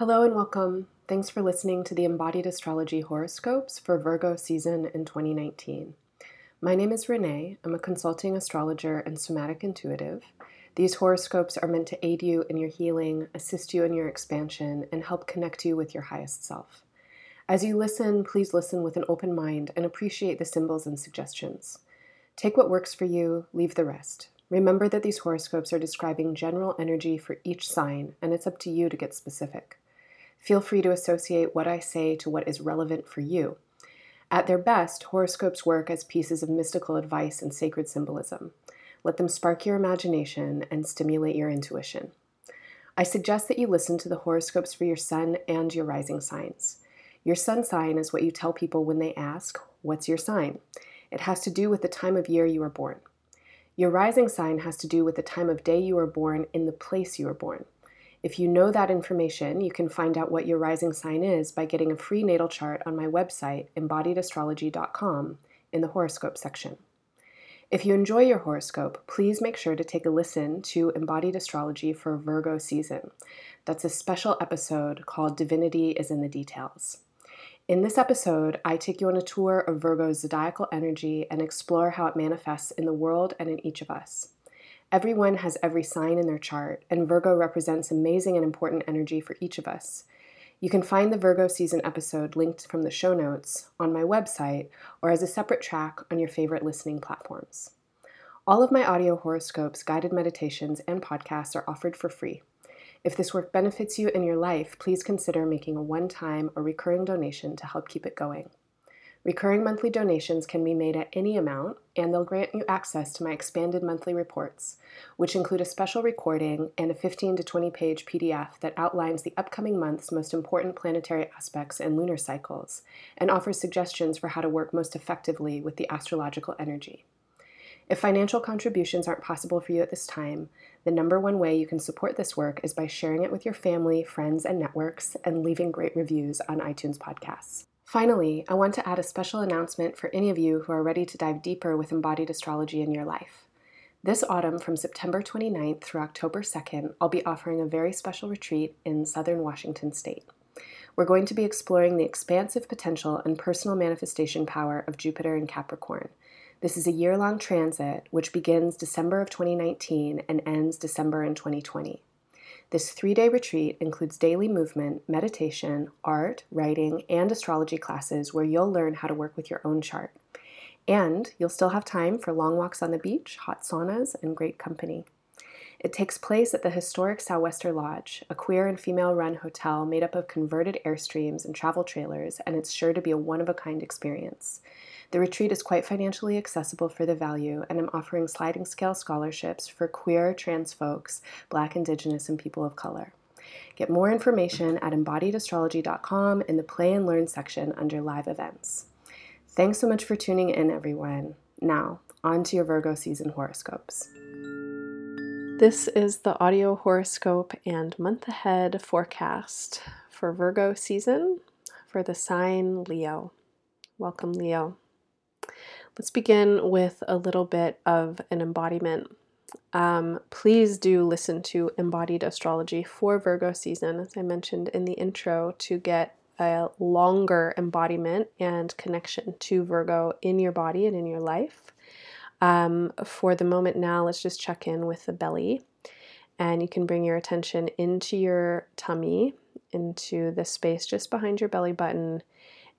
Hello and welcome. Thanks for listening to the Embodied Astrology horoscopes for Virgo season in 2019. My name is Renee. I'm a consulting astrologer and somatic intuitive. These horoscopes are meant to aid you in your healing, assist you in your expansion, and help connect you with your highest self. As you listen, please listen with an open mind and appreciate the symbols and suggestions. Take what works for you, leave the rest. Remember that these horoscopes are describing general energy for each sign, and it's up to you to get specific. Feel free to associate what I say to what is relevant for you. At their best, horoscopes work as pieces of mystical advice and sacred symbolism. Let them spark your imagination and stimulate your intuition. I suggest that you listen to the horoscopes for your sun and your rising signs. Your sun sign is what you tell people when they ask, What's your sign? It has to do with the time of year you were born. Your rising sign has to do with the time of day you were born in the place you were born. If you know that information, you can find out what your rising sign is by getting a free natal chart on my website, embodiedastrology.com, in the horoscope section. If you enjoy your horoscope, please make sure to take a listen to Embodied Astrology for Virgo season. That's a special episode called Divinity is in the Details. In this episode, I take you on a tour of Virgo's zodiacal energy and explore how it manifests in the world and in each of us. Everyone has every sign in their chart, and Virgo represents amazing and important energy for each of us. You can find the Virgo season episode linked from the show notes on my website or as a separate track on your favorite listening platforms. All of my audio horoscopes, guided meditations, and podcasts are offered for free. If this work benefits you in your life, please consider making a one time or recurring donation to help keep it going. Recurring monthly donations can be made at any amount, and they'll grant you access to my expanded monthly reports, which include a special recording and a 15 to 20 page PDF that outlines the upcoming month's most important planetary aspects and lunar cycles, and offers suggestions for how to work most effectively with the astrological energy. If financial contributions aren't possible for you at this time, the number one way you can support this work is by sharing it with your family, friends, and networks, and leaving great reviews on iTunes podcasts. Finally, I want to add a special announcement for any of you who are ready to dive deeper with embodied astrology in your life. This autumn, from September 29th through October 2nd, I'll be offering a very special retreat in southern Washington state. We're going to be exploring the expansive potential and personal manifestation power of Jupiter in Capricorn. This is a year long transit which begins December of 2019 and ends December in 2020. This three day retreat includes daily movement, meditation, art, writing, and astrology classes where you'll learn how to work with your own chart. And you'll still have time for long walks on the beach, hot saunas, and great company. It takes place at the historic Sou'wester Lodge, a queer and female run hotel made up of converted Airstreams and travel trailers, and it's sure to be a one of a kind experience. The retreat is quite financially accessible for the value, and I'm offering sliding scale scholarships for queer, trans folks, black, indigenous, and people of color. Get more information at embodiedastrology.com in the Play and Learn section under Live Events. Thanks so much for tuning in, everyone. Now, on to your Virgo season horoscopes. This is the audio horoscope and month ahead forecast for Virgo season for the sign Leo. Welcome, Leo. Let's begin with a little bit of an embodiment. Um, please do listen to Embodied Astrology for Virgo season, as I mentioned in the intro, to get a longer embodiment and connection to Virgo in your body and in your life. Um, for the moment now, let's just check in with the belly. And you can bring your attention into your tummy, into the space just behind your belly button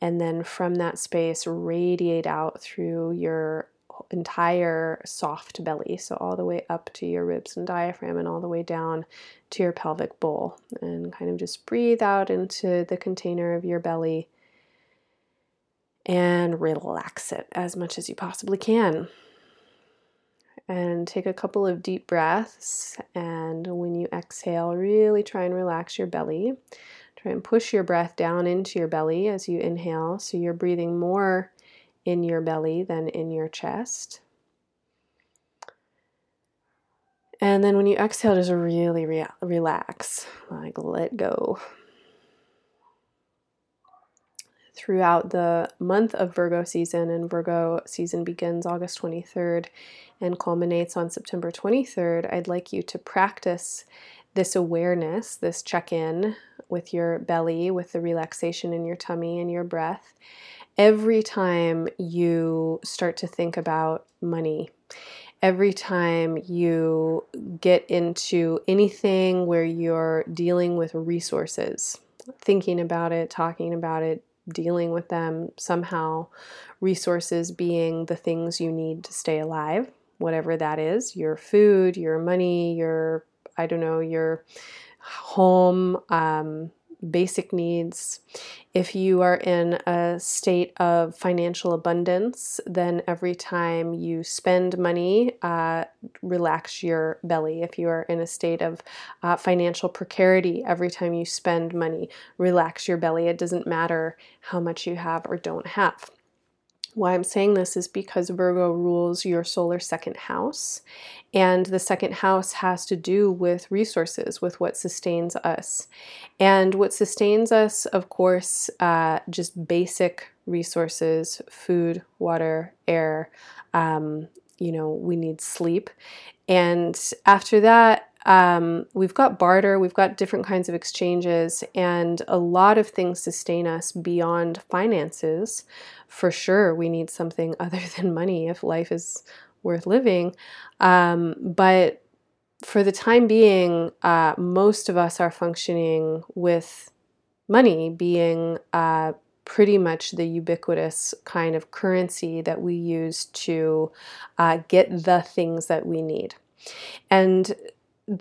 and then from that space radiate out through your entire soft belly. So all the way up to your ribs and diaphragm and all the way down to your pelvic bowl and kind of just breathe out into the container of your belly and relax it as much as you possibly can. And take a couple of deep breaths and when you exhale really try and relax your belly And push your breath down into your belly as you inhale, so you're breathing more in your belly than in your chest. And then when you exhale, just really re- relax, like let go. Throughout the month of Virgo season, and Virgo season begins August 23rd and culminates on September 23rd, I'd like you to practice this awareness, this check in with your belly, with the relaxation in your tummy and your breath, every time you start to think about money, every time you get into anything where you're dealing with resources, thinking about it, talking about it, dealing with them somehow, resources being the things you need to stay alive, whatever that is your food, your money, your, I don't know, your home, um, basic needs. If you are in a state of financial abundance, then every time you spend money, uh, relax your belly. If you are in a state of uh, financial precarity, every time you spend money, relax your belly. It doesn't matter how much you have or don't have. Why I'm saying this is because Virgo rules your solar second house, and the second house has to do with resources, with what sustains us. And what sustains us, of course, uh, just basic resources food, water, air. Um, you know, we need sleep. And after that, um, we've got barter, we've got different kinds of exchanges, and a lot of things sustain us beyond finances. For sure, we need something other than money if life is worth living. Um, but for the time being, uh, most of us are functioning with money being uh, pretty much the ubiquitous kind of currency that we use to uh, get the things that we need. And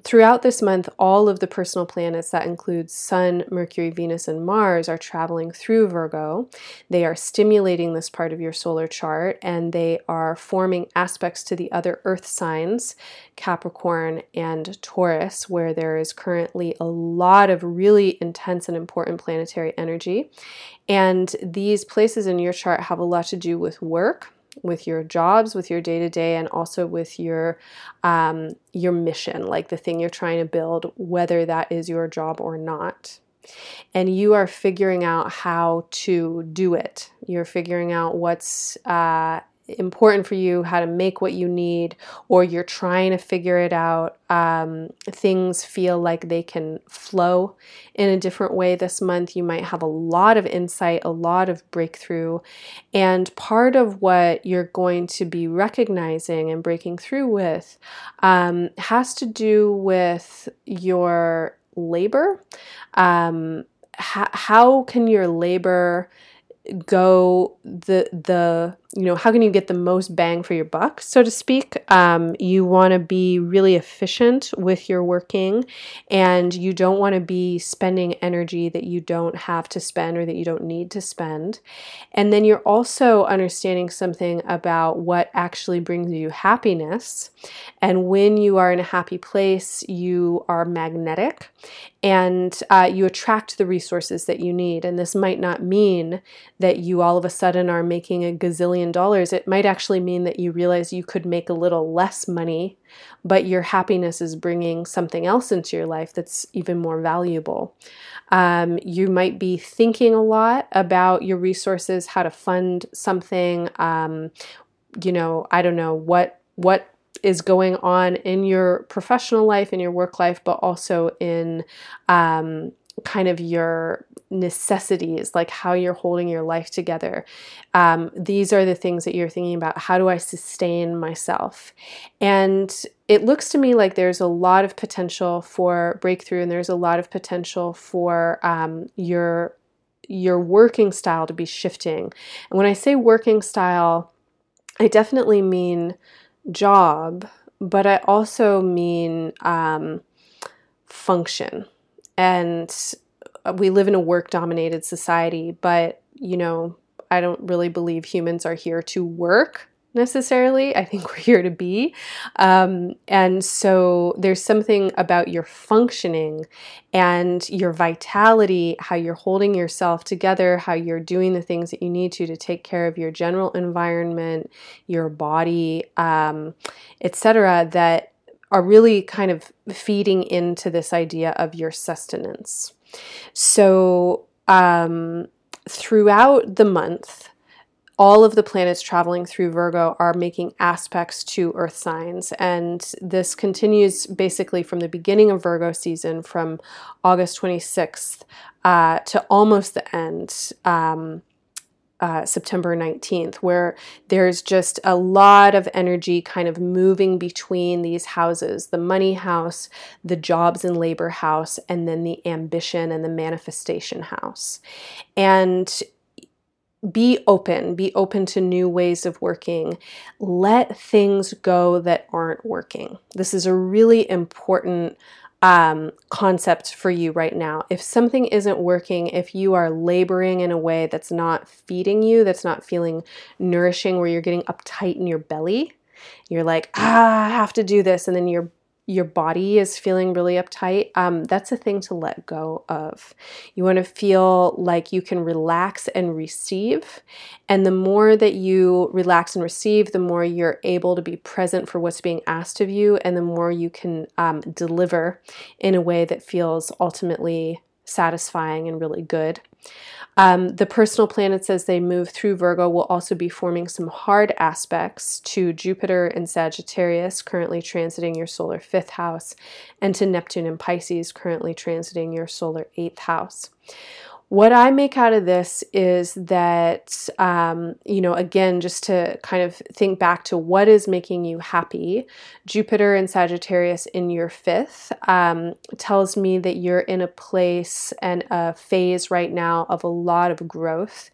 throughout this month, all of the personal planets that include Sun, Mercury, Venus, and Mars are traveling through Virgo. They are stimulating this part of your solar chart and they are forming aspects to the other Earth signs, Capricorn and Taurus, where there is currently a lot of really intense and important planetary energy. And these places in your chart have a lot to do with work with your jobs, with your day to day, and also with your um, your mission, like the thing you're trying to build, whether that is your job or not. And you are figuring out how to do it. You're figuring out what's uh, important for you, how to make what you need, or you're trying to figure it out. Um, things feel like they can flow in a different way this month. You might have a lot of insight, a lot of breakthrough. And part of what you're going to be recognizing and breaking through with um, has to do with your labor. Um, how can your labor go the the you know how can you get the most bang for your buck so to speak? Um, you want to be really efficient with your working and you don't want to be spending energy that you don't have to spend or that you don't need to spend. And then you're also understanding something about what actually brings you happiness. And when you are in a happy place you are magnetic and uh, you attract the resources that you need. And this might not mean that you all of a sudden are making a gazillion dollars. It might actually mean that you realize you could make a little less money, but your happiness is bringing something else into your life that's even more valuable. Um, you might be thinking a lot about your resources, how to fund something. Um, you know, I don't know what what is going on in your professional life, in your work life, but also in um, kind of your necessities, like how you're holding your life together. Um, these are the things that you're thinking about. How do I sustain myself? And it looks to me like there's a lot of potential for breakthrough, and there's a lot of potential for um, your your working style to be shifting. And when I say working style, I definitely mean job, but I also mean um, function. And we live in a work dominated society, but you know, I don't really believe humans are here to work necessarily. I think we're here to be. Um, and so there's something about your functioning and your vitality, how you're holding yourself together, how you're doing the things that you need to to take care of your general environment, your body, um, etc., that are really kind of feeding into this idea of your sustenance. So, um, throughout the month, all of the planets traveling through Virgo are making aspects to earth signs. And this continues basically from the beginning of Virgo season, from August 26th uh, to almost the end. Um, uh, September 19th, where there's just a lot of energy kind of moving between these houses the money house, the jobs and labor house, and then the ambition and the manifestation house. And be open, be open to new ways of working. Let things go that aren't working. This is a really important um, concept for you right now. If something isn't working, if you are laboring in a way that's not feeding you, that's not feeling nourishing, where you're getting uptight in your belly, you're like, ah, I have to do this, and then you're your body is feeling really uptight, um, that's a thing to let go of. You want to feel like you can relax and receive. And the more that you relax and receive, the more you're able to be present for what's being asked of you, and the more you can um, deliver in a way that feels ultimately satisfying and really good. Um, the personal planets, as they move through Virgo, will also be forming some hard aspects to Jupiter and Sagittarius, currently transiting your solar fifth house, and to Neptune and Pisces, currently transiting your solar eighth house what I make out of this is that, um, you know, again, just to kind of think back to what is making you happy, Jupiter and Sagittarius in your fifth um, tells me that you're in a place and a phase right now of a lot of growth.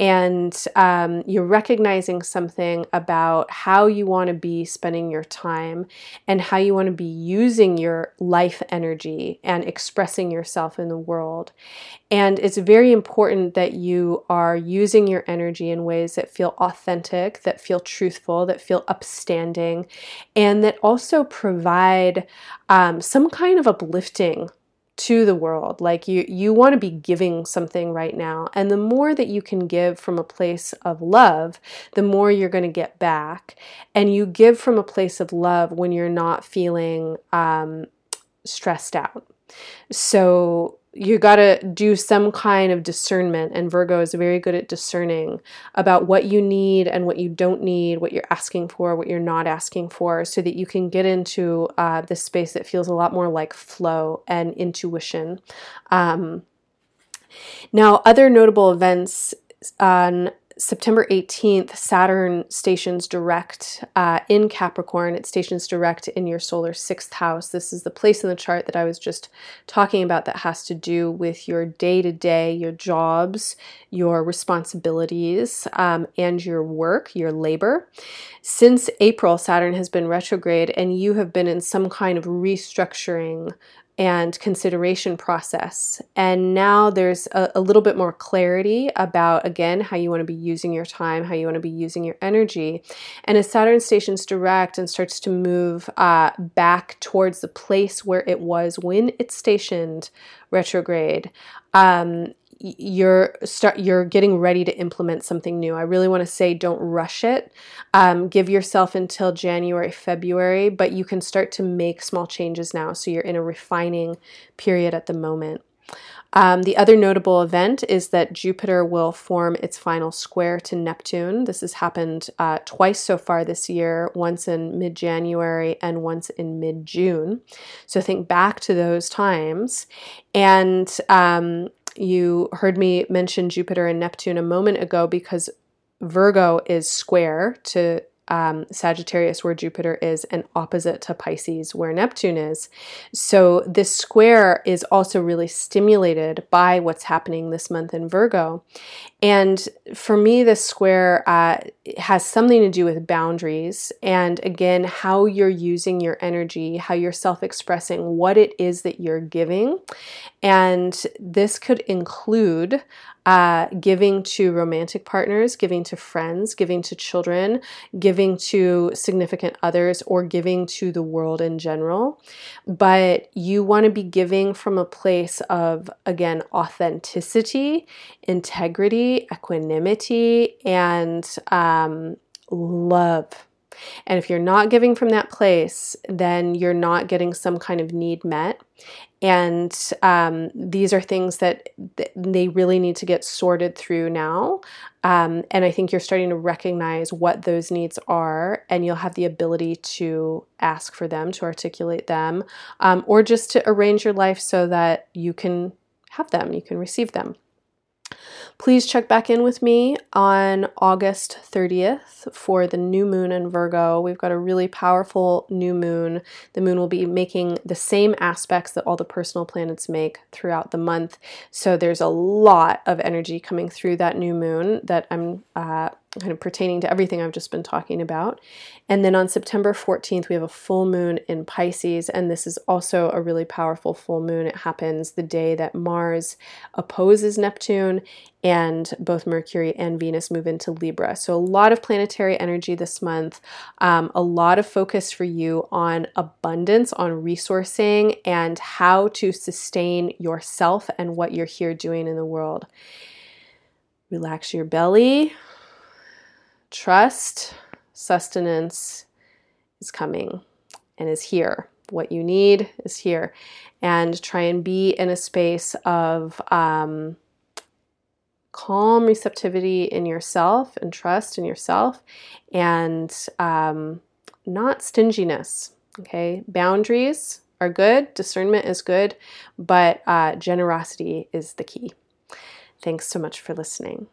And um, you're recognizing something about how you want to be spending your time and how you want to be using your life energy and expressing yourself in the world. And it's very important that you are using your energy in ways that feel authentic, that feel truthful, that feel upstanding, and that also provide um, some kind of uplifting to the world. Like you you want to be giving something right now and the more that you can give from a place of love the more you're going to get back. And you give from a place of love when you're not feeling um, stressed out. So you got to do some kind of discernment and virgo is very good at discerning about what you need and what you don't need what you're asking for what you're not asking for so that you can get into uh, this space that feels a lot more like flow and intuition. Um, now other notable events on September 18th, Saturn stations direct uh, in Capricorn. It stations direct in your solar sixth house. This is the place in the chart that I was just talking about that has to do with your day to day, your jobs, your responsibilities, um, and your work, your labor. Since April, Saturn has been retrograde, and you have been in some kind of restructuring and consideration process. And now there's a, a, little bit more clarity about, again, how you want to be using your time, how you want to be using your energy. And as Saturn stations direct and starts to move uh, back towards the place where it was when it stationed retrograde, um, you're start you're getting ready to implement something new. I really want to say don't rush it. Um, give yourself until January, February, but you can start to make small changes now. So you're in a refining period at the moment. Um, the other notable event is that Jupiter will form its final square to Neptune. This has happened uh, twice so far this year, once in mid January and once in mid June. So think back to those times. And um, you heard me mention Jupiter and Neptune a moment ago because Virgo is square to um, Sagittarius, where Jupiter is, and opposite to Pisces, where Neptune is. So, this square is also really stimulated by what's happening this month in Virgo. And for me, this square uh, has something to do with boundaries and, again, how you're using your energy, how you're self expressing, what it is that you're giving. And this could include uh, giving to romantic partners, giving to friends, giving to children, giving to significant others, or giving to the world in general. But you want to be giving from a place of, again, authenticity, integrity, equanimity, and um, love And if you're not giving from that place, then you're not getting some kind of need met. And um, these are things that th- they really need to get sorted through now. Um, and I think you're starting to recognize what those needs are, and you'll have the ability to ask for them, to articulate them, um, or just to arrange your life so that you can have them, you can receive them. Please check back in with me on August 30th for the new moon in Virgo. We've got a really powerful new moon. The moon will be making the same aspects that all the personal planets make throughout the month. So there's a lot of energy coming through that new moon that I'm uh, kind of pertaining to everything I've just been talking about. And then on September 14th, we have a full moon in Pisces, and this is also a really powerful full moon. It happens the day that Mars opposes Neptune, and both Mercury and Venus move into Libra. So, a lot of planetary energy this month, um, a lot of focus for you on abundance, on resourcing, and how to sustain yourself and what you're here doing in the world. Relax your belly trust, sustenance is coming and is here. What you need is here. And try and be in a space of um, calm receptivity in yourself and trust in yourself and um, not stinginess. Okay, boundaries are good, discernment is good, but uh, generosity is the key. Thanks so much for listening.